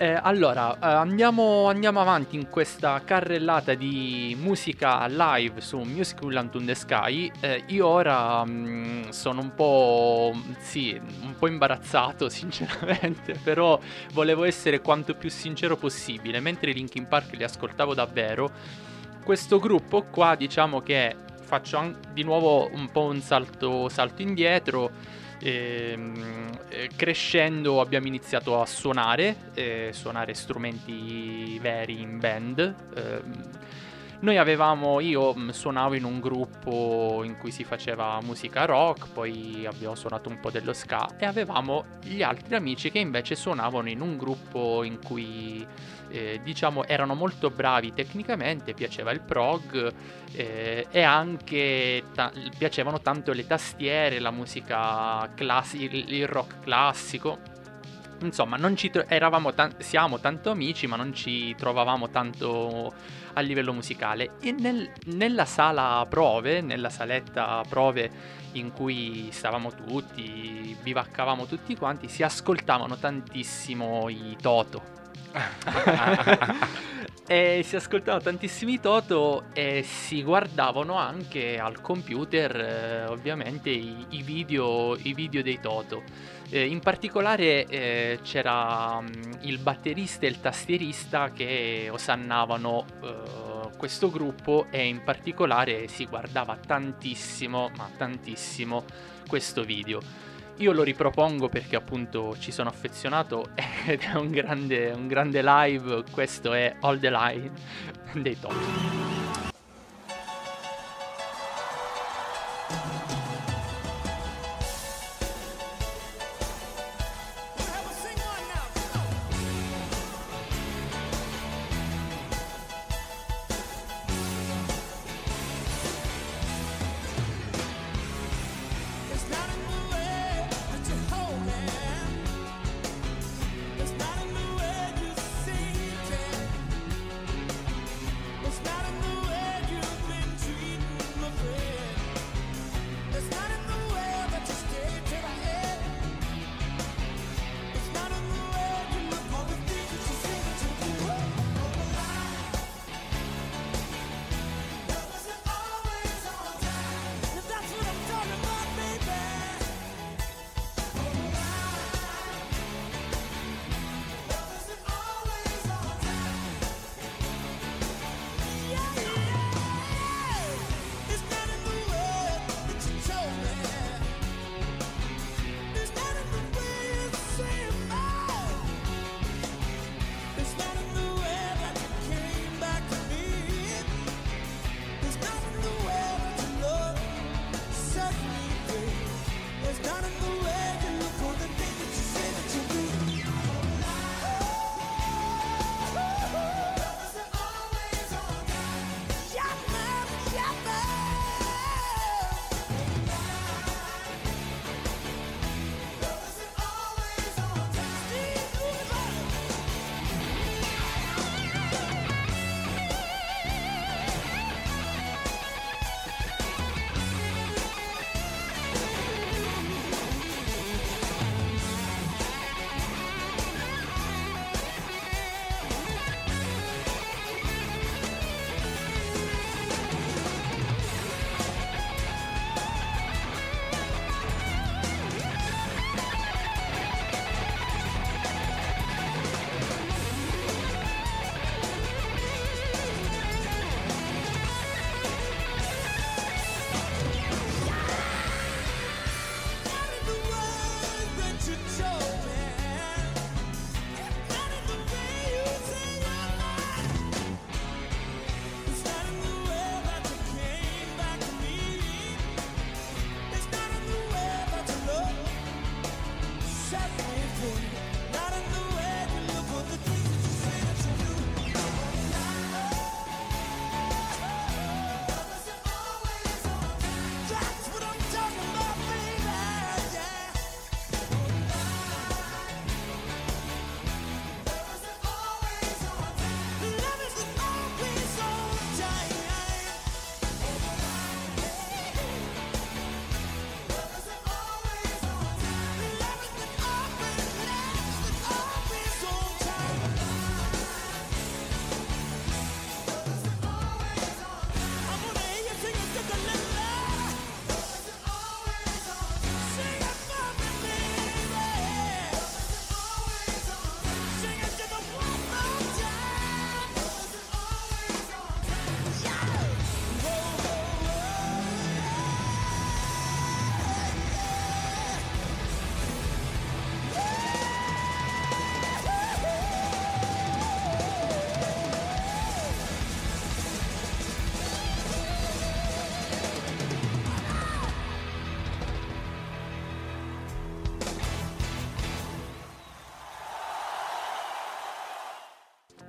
Eh, allora, eh, andiamo, andiamo avanti in questa carrellata di musica live su Music Will Unto the Sky. Eh, io ora mm, sono un po', sì, un po' imbarazzato sinceramente, però volevo essere quanto più sincero possibile. Mentre Linkin Park li ascoltavo davvero, questo gruppo qua diciamo che faccio an- di nuovo un po' un salto, salto indietro. Ehm, eh, crescendo abbiamo iniziato a suonare, eh, suonare strumenti veri in band. Ehm, noi avevamo, io mh, suonavo in un gruppo in cui si faceva musica rock, poi abbiamo suonato un po' dello ska e avevamo gli altri amici che invece suonavano in un gruppo in cui eh, diciamo erano molto bravi tecnicamente, piaceva il prog eh, e anche ta- piacevano tanto le tastiere, la musica classica, il, il rock classico. Insomma, tro- tan- siamo tanto amici, ma non ci trovavamo tanto a livello musicale. E nel- nella sala prove, nella saletta prove in cui stavamo tutti, bivaccavamo tutti quanti, si ascoltavano tantissimo i Toto. E si ascoltavano tantissimi Toto e si guardavano anche al computer eh, ovviamente i, i video, i video dei Toto. Eh, in particolare eh, c'era mm, il batterista e il tastierista che osannavano eh, questo gruppo e in particolare si guardava tantissimo, ma tantissimo questo video. Io lo ripropongo perché appunto ci sono affezionato ed è un grande, un grande live, questo è All the Line dei Toto.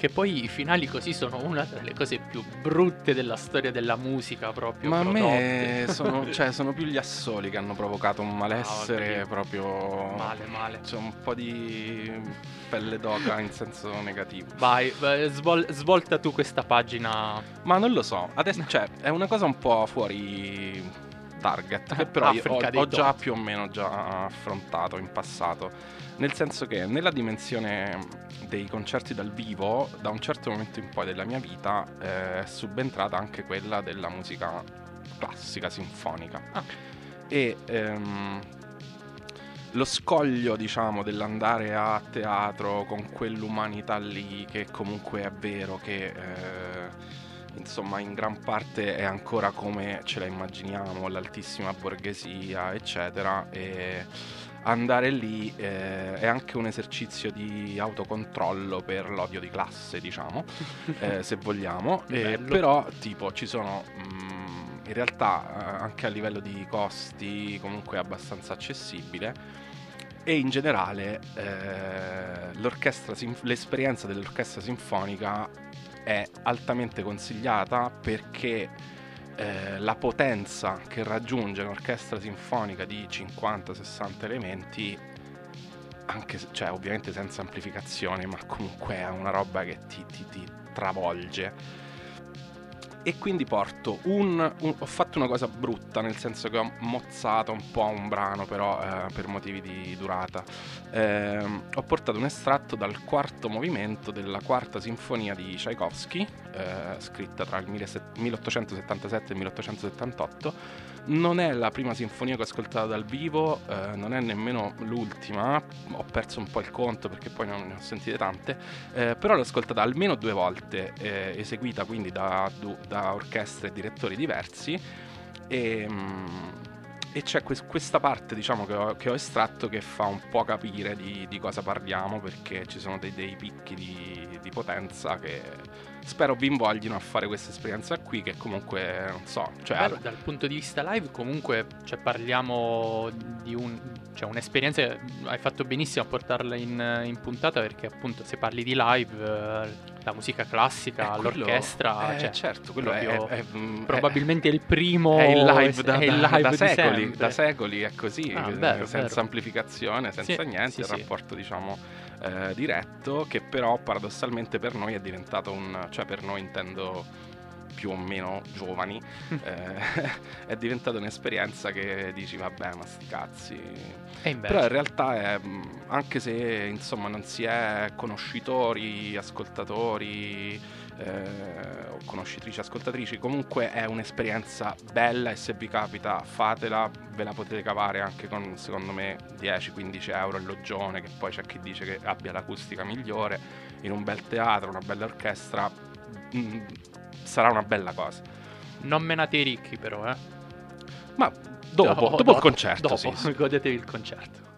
Che poi i finali così sono una delle cose più brutte della storia della musica proprio. Ma a me prodotte. sono, cioè, sono più gli assoli che hanno provocato un malessere Ah, proprio. Male, male. C'è un po' di pelle d'oca in senso negativo. Vai, vai, svol- svolta tu questa pagina. Ma non lo so, adesso cioè, è una cosa un po' fuori target, che però io Africa ho, ho già più o meno già affrontato in passato. Nel senso che nella dimensione dei concerti dal vivo, da un certo momento in poi della mia vita, eh, è subentrata anche quella della musica classica, sinfonica. Ah. E ehm, lo scoglio, diciamo, dell'andare a teatro con quell'umanità lì, che comunque è vero che, eh, insomma, in gran parte è ancora come ce la immaginiamo, l'altissima borghesia, eccetera, e andare lì eh, è anche un esercizio di autocontrollo per l'odio di classe, diciamo, eh, se vogliamo, Eh, però tipo ci sono... mm, in realtà eh, anche a livello di costi comunque è abbastanza accessibile. E in generale eh, l'esperienza dell'orchestra sinfonica è altamente consigliata perché eh, la potenza che raggiunge un'orchestra sinfonica di 50-60 elementi anche se, cioè ovviamente senza amplificazione ma comunque è una roba che ti, ti- ti travolge e quindi porto un, un- Ho fatto una cosa brutta, nel senso che ho mozzato un po' un brano, però eh, per motivi di durata. Ehm, ho portato un estratto dal quarto movimento della quarta sinfonia di Tchaikovsky, eh, scritta tra il 1877 e il 1878. Non è la prima sinfonia che ho ascoltato dal vivo, eh, non è nemmeno l'ultima, ho perso un po' il conto perché poi ne ho sentite tante, eh, però l'ho ascoltata almeno due volte, eh, eseguita quindi da, da orchestre e direttori diversi e, mm, e c'è quest- questa parte diciamo che ho, che ho estratto che fa un po' capire di, di cosa parliamo perché ci sono dei, dei picchi di, di potenza che spero vi invoglino a fare questa esperienza qui che comunque non so, cioè Bello, dal punto di vista live comunque cioè, parliamo di un, cioè, un'esperienza che hai fatto benissimo a portarla in, in puntata perché appunto se parli di live eh, la musica classica, eh, l'orchestra, eh, cioè, certo, quello è, è- è- mm, è- probabilmente il primo È il live da, è il da- live da di secoli, sempre. da secoli è così, Ah, vero, senza vero. amplificazione, senza Sì, niente, sì, il sì. rapporto diciamo eh, diretto che però paradossalmente per noi è diventato un, cioè per noi intendo più o meno giovani, eh, è diventata un'esperienza che dici vabbè ma sti cazzi, però in realtà è, anche se insomma non si è conoscitori, ascoltatori eh, o conoscitrici, ascoltatrici, comunque è un'esperienza bella e se vi capita fatela, ve la potete cavare anche con secondo me 10-15 euro il loggione, che poi c'è chi dice che abbia l'acustica migliore, in un bel teatro, una bella orchestra, mh, sarà una bella cosa. non menate i ricchi però, eh. Ma dopo, dopo, il concerto, dopo, sì, sì. godetevi il concerto.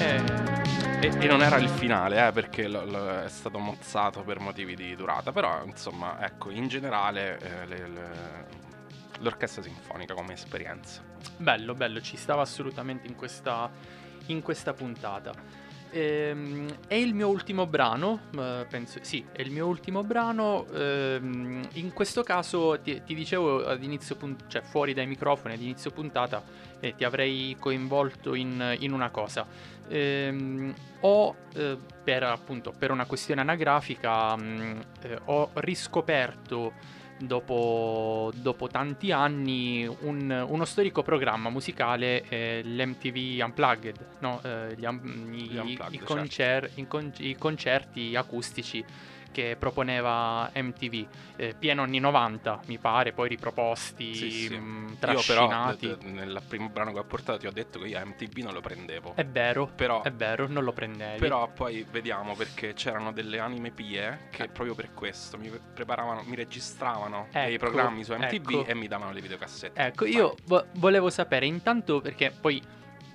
Eh, E, e non era il finale, eh, perché lo- lo- è stato mozzato per motivi di durata. Però, insomma, ecco, in generale eh, le- le- l'orchestra sinfonica come esperienza. bello, bello, ci stava assolutamente in questa, in questa puntata. Ehm, è il mio ultimo brano, eh, penso, sì, è il mio ultimo brano. ehm, in questo caso ti, ti dicevo ad inizio punt- cioè fuori dai microfoni ad inizio puntata e ti avrei coinvolto in, in una cosa. Ehm, ho eh, per appunto per una questione anagrafica mh, eh, ho riscoperto dopo, dopo tanti anni un- uno storico programma musicale, eh, l'MTV Unplugged, no? Eh, gli, i, Gli Unplugged, i certo. concer- i con- i concerti acustici che proponeva MTV, eh, pieno anni 90 mi pare, poi riproposti, Sì, sì. mh, Io però trascinati. d- d- nel primo brano che ho portato ti ho detto che io MTV non lo prendevo. È vero, Però- è vero, non lo prendevi. Però poi vediamo perché c'erano delle anime pie che Eh. proprio per questo mi preparavano, mi registravano Ecco, dei programmi su MTV ecco. e mi davano le videocassette. Ecco, io vo- volevo sapere intanto perché poi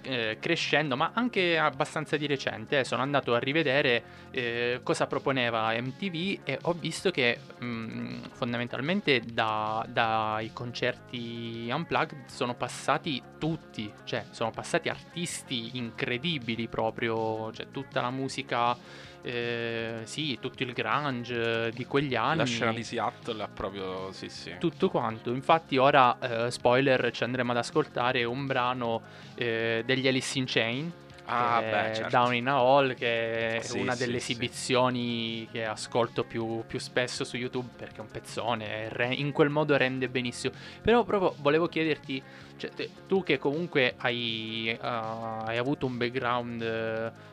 eh, crescendo, ma anche abbastanza di recente, sono andato a rivedere eh, cosa proponeva MTV e ho visto che mh, fondamentalmente da- dai concerti unplugged sono passati tutti, cioè sono passati artisti incredibili proprio, cioè tutta la musica, eh, sì, tutto il grunge eh, di quegli anni. La scena di Seattle è proprio sì sì. Tutto quanto, infatti ora, eh, spoiler, ci andremo ad ascoltare un brano eh, degli Alice in Chain, ah, beh, certo. Down in a Hall, che è Sì, una delle sì. esibizioni che ascolto più, più spesso su YouTube perché è un pezzone, re- in quel modo rende benissimo. Però proprio volevo chiederti, cioè, te- tu che comunque hai, eh, hai avuto un background...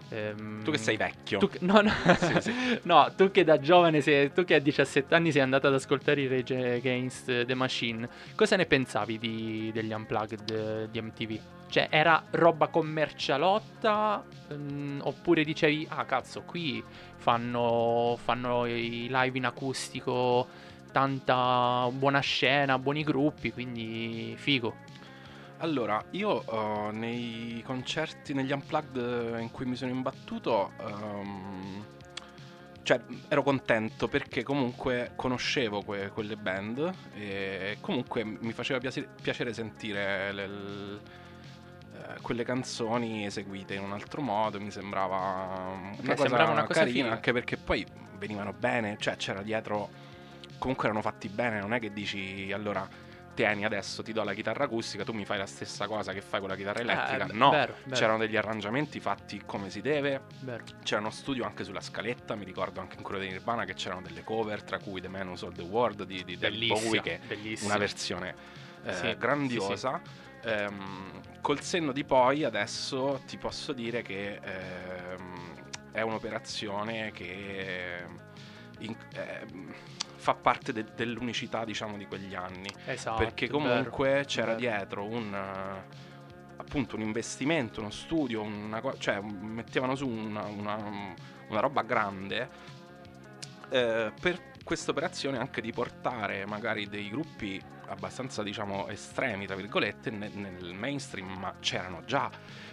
ehm, Tu che sei vecchio. tu no, no. No, tu che da giovane, sei, tu che a 17 anni sei andato ad ascoltare i Rage Against the Machine, cosa ne pensavi di- degli unplugged eh, di MTV? Cioè, era roba commercialotta? mm, oppure dicevi, ah cazzo, qui fanno, fanno i live in acustico, tanta buona scena, buoni gruppi, quindi figo. Allora, io eh, nei concerti, negli unplugged in cui mi sono imbattuto, ehm, cioè ero contento perché comunque conoscevo que- quelle band e comunque mi faceva piace- piacere sentire le- l- eh, quelle canzoni eseguite in un altro modo, mi sembrava una, cosa, sembrava una cosa carina, figa. anche perché poi venivano bene, cioè c'era dietro, comunque erano fatti bene, non è che dici allora tieni adesso ti do la chitarra acustica, tu mi fai la stessa cosa che fai con la chitarra elettrica. Eh, no, vero, vero. c'erano degli arrangiamenti fatti come si deve, Vero. c'era uno studio anche sulla scaletta, mi ricordo anche in quello di Nirvana che c'erano delle cover, tra cui The Man Who Sold the World di, di David Bowie, che è una versione eh, Sì, grandiosa. Ehm, col senno di poi adesso ti posso dire che ehm, è un'operazione che in- ehm, fa parte de- dell'unicità diciamo di quegli anni Esatto, perché vero, comunque c'era vero. dietro un appunto un investimento, uno studio, una co- cioè mettevano su una, una- una roba grande eh, per questa operazione anche di portare magari dei gruppi abbastanza diciamo estremi tra virgolette ne- nel mainstream ma c'erano già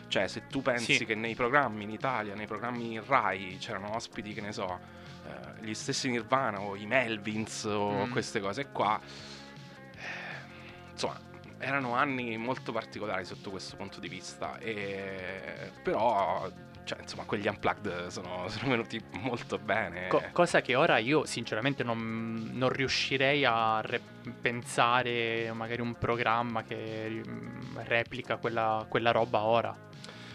cioè se tu pensi Sì. che nei programmi in Italia nei programmi Rai c'erano ospiti che ne so eh, gli stessi Nirvana o i Melvins o Mm. queste cose qua eh, insomma erano anni molto particolari sotto questo punto di vista e però cioè, insomma quegli unplugged sono, sono venuti molto bene Co- cosa che ora io sinceramente non, non riuscirei a re- pensare magari un programma che replica quella, quella roba ora.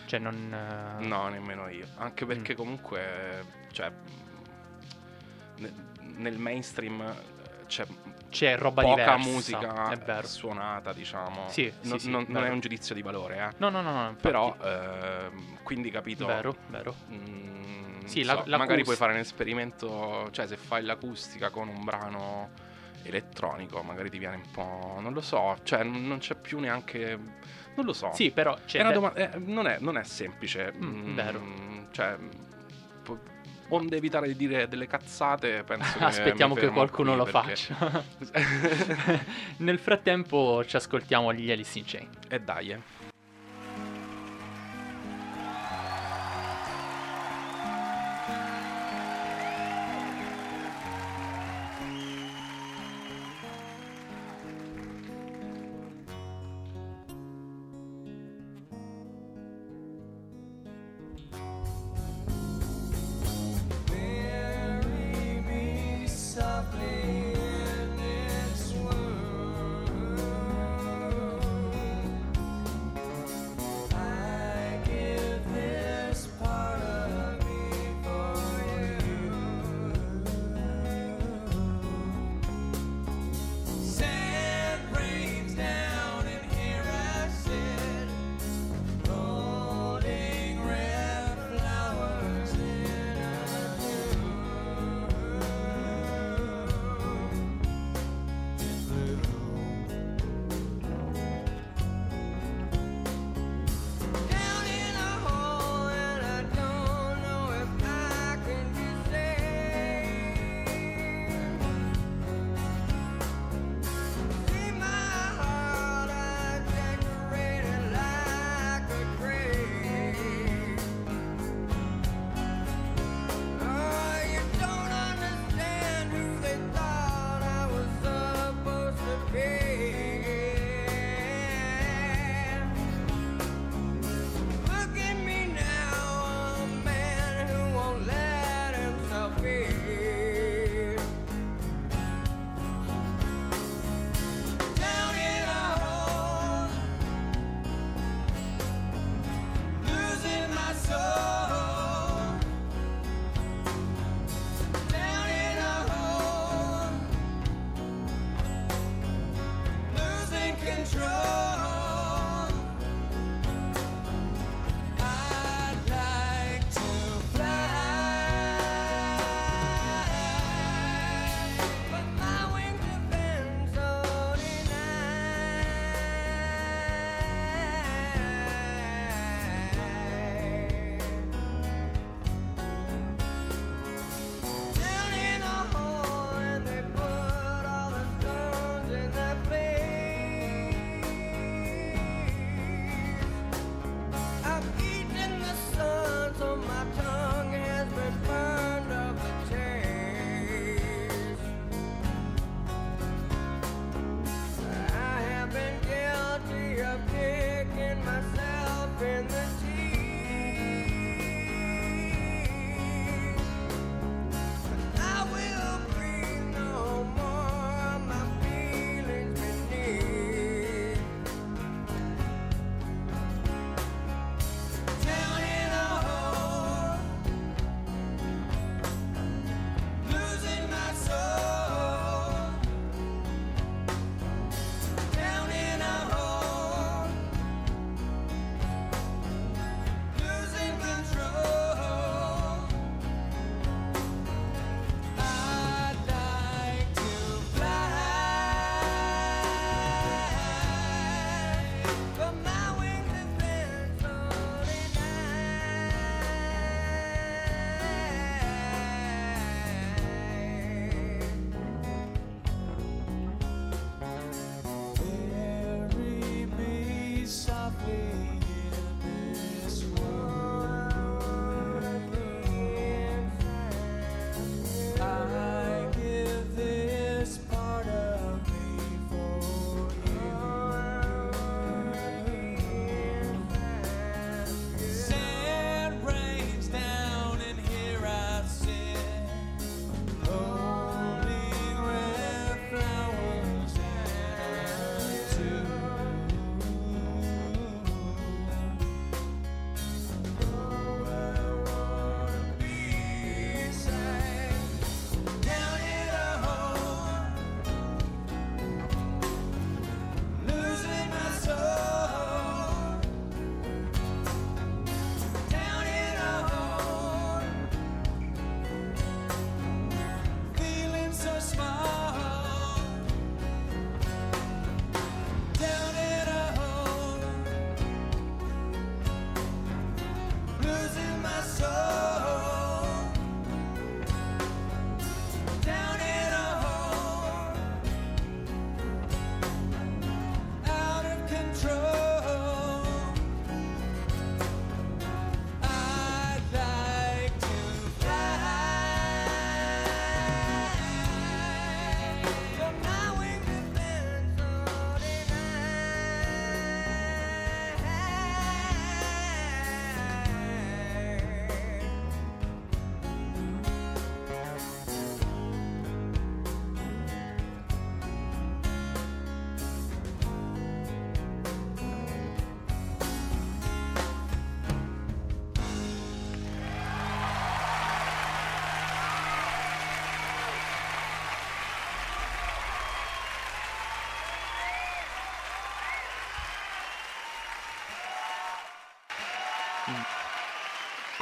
Cioè non... eh, No, nemmeno io. Anche perché Mm. comunque, cioè, ne- nel mainstream c'è C'è roba poca diversa. musica È vero. suonata, diciamo. Sì, sì, Non- sì, non, non è un giudizio di valore, eh. No, no, no, no. Però, ehm, quindi capito. Vero, vero. mm, Sì, la- so, l'acus- magari puoi fare un esperimento, cioè se fai l'acustica con un brano elettronico, magari ti viene un po'. Non lo so, cioè non non c'è più neanche. Non lo so. Sì, però c'è... È doma- eh, non, è, non è semplice. Mm, Mm, vero. Cioè, po- onde evitare di dire delle cazzate, penso che Aspettiamo che qualcuno lo perché- faccia. Nel frattempo ci ascoltiamo gli Alice in Chain. e dai,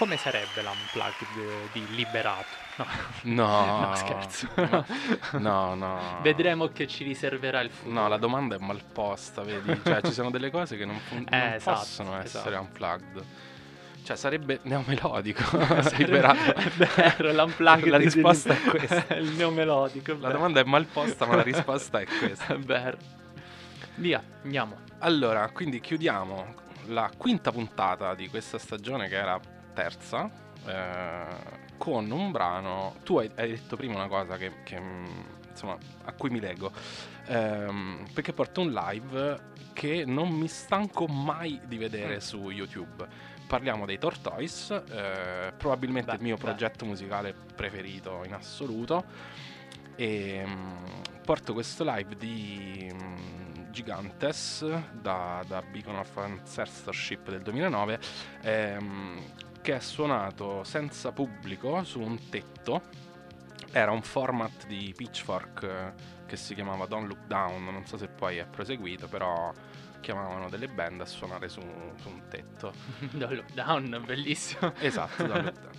Come sarebbe l'unplugged di Liberato? No, No, no scherzo. No, no. Vedremo che ci riserverà il futuro. No, la domanda è mal posta, vedi? Cioè, ci sono delle cose che non, fun- non Eh, esatto, possono essere esatto. unplugged. Cioè, sarebbe neomelodico. Liberato. È vero, l'unplugged La di- risposta è questa. il neomelodico. La domanda è mal posta, ma la risposta è questa. È vero. Via, andiamo. Allora, quindi chiudiamo la quinta puntata di questa stagione, che era terza, eh, con un brano. Tu hai, hai detto prima una cosa che, che, mm, insomma, a cui mi leggo. Ehm, perché porto un live che non mi stanco mai di vedere Mm. su YouTube. Parliamo dei Tortoise, eh, probabilmente Beh, il mio beh. progetto musicale preferito in assoluto. E mm, porto questo live di mm, Gigantes da, da Beacon of Ancestorship del 2009 ehm, che è suonato senza pubblico su un tetto. Era un format di Pitchfork eh, che si chiamava Don't Look Down, non so se poi è proseguito, però chiamavano delle band a suonare su, su un tetto. Da lockdown, bellissimo. Esatto, Don't Look Down.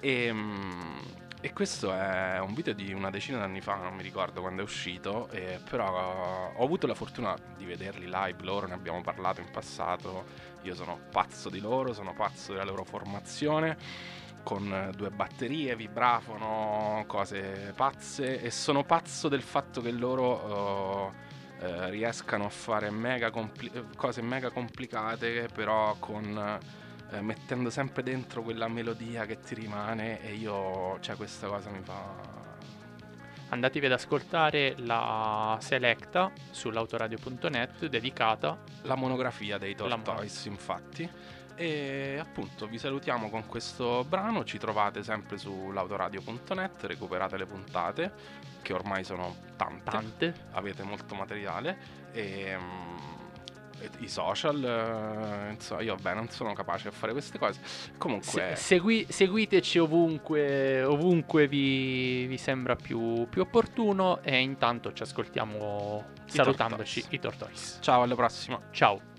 E, mm, e questo è un video di una decina d'anni fa, non mi ricordo quando è uscito, eh, però ho avuto la fortuna di vederli live, loro ne abbiamo parlato in passato, io sono pazzo di loro, sono pazzo della loro formazione, con due batterie, vibrafono, cose pazze e sono pazzo del fatto che loro... eh, eh, riescano a fare mega compli- cose mega complicate però con eh, mettendo sempre dentro quella melodia che ti rimane e io, cioè questa cosa mi fa... Andatevi ad ascoltare la Selecta sull'autoradio.net dedicata. La monografia dei Tortoise, infatti. E appunto vi salutiamo con questo brano, ci trovate sempre sull'autoradio.net, recuperate le puntate, che ormai sono tante, Tante. avete molto materiale e, mm, e i social, eh, insomma, io vabbè non sono capace a fare queste cose. Comunque... Se- segui- seguiteci ovunque, ovunque vi, vi sembra più, più opportuno e intanto ci ascoltiamo salutandoci i Tortoise. Ciao, alla prossima. Ciao.